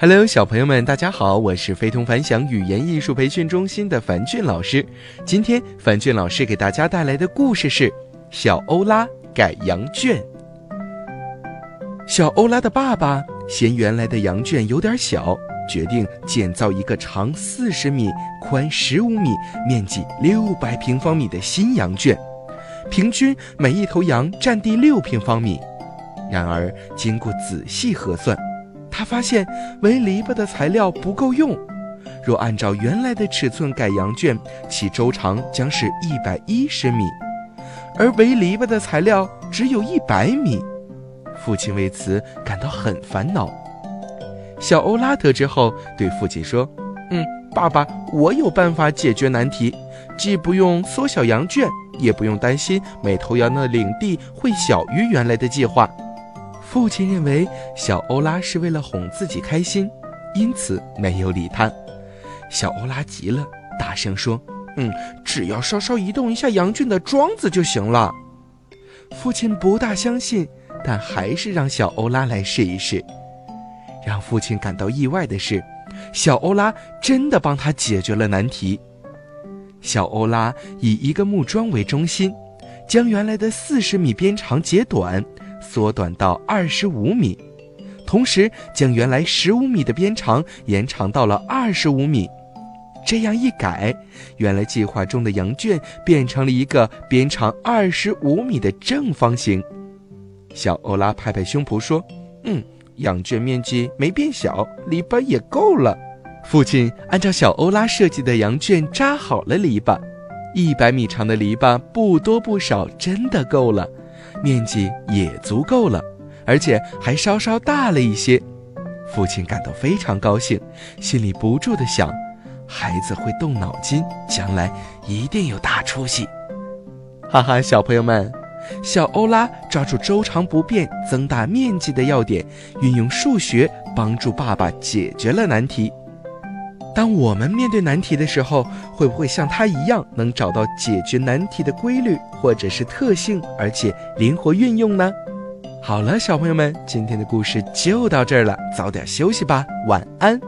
Hello，小朋友们，大家好，我是非同凡响语言艺术培训中心的樊俊老师。今天樊俊老师给大家带来的故事是《小欧拉改羊圈》。小欧拉的爸爸嫌原来的羊圈有点小，决定建造一个长四十米、宽十五米、面积六百平方米的新羊圈，平均每一头羊占地六平方米。然而，经过仔细核算。他发现围篱笆的材料不够用，若按照原来的尺寸改羊圈，其周长将是一百一十米，而围篱笆的材料只有一百米。父亲为此感到很烦恼。小欧拉得知后对父亲说：“嗯，爸爸，我有办法解决难题，既不用缩小羊圈，也不用担心每头羊的领地会小于原来的计划。”父亲认为小欧拉是为了哄自己开心，因此没有理他。小欧拉急了，大声说：“嗯，只要稍稍移动一下羊圈的桩子就行了。”父亲不大相信，但还是让小欧拉来试一试。让父亲感到意外的是，小欧拉真的帮他解决了难题。小欧拉以一个木桩为中心，将原来的四十米边长截短。缩短到二十五米，同时将原来十五米的边长延长到了二十五米。这样一改，原来计划中的羊圈变成了一个边长二十五米的正方形。小欧拉拍拍胸脯说：“嗯，羊圈面积没变小，篱笆也够了。”父亲按照小欧拉设计的羊圈扎好了篱笆，一百米长的篱笆不多不少，真的够了。面积也足够了，而且还稍稍大了一些。父亲感到非常高兴，心里不住地想：孩子会动脑筋，将来一定有大出息。哈哈，小朋友们，小欧拉抓住周长不变、增大面积的要点，运用数学帮助爸爸解决了难题。当我们面对难题的时候，会不会像他一样能找到解决难题的规律或者是特性，而且灵活运用呢？好了，小朋友们，今天的故事就到这儿了，早点休息吧，晚安。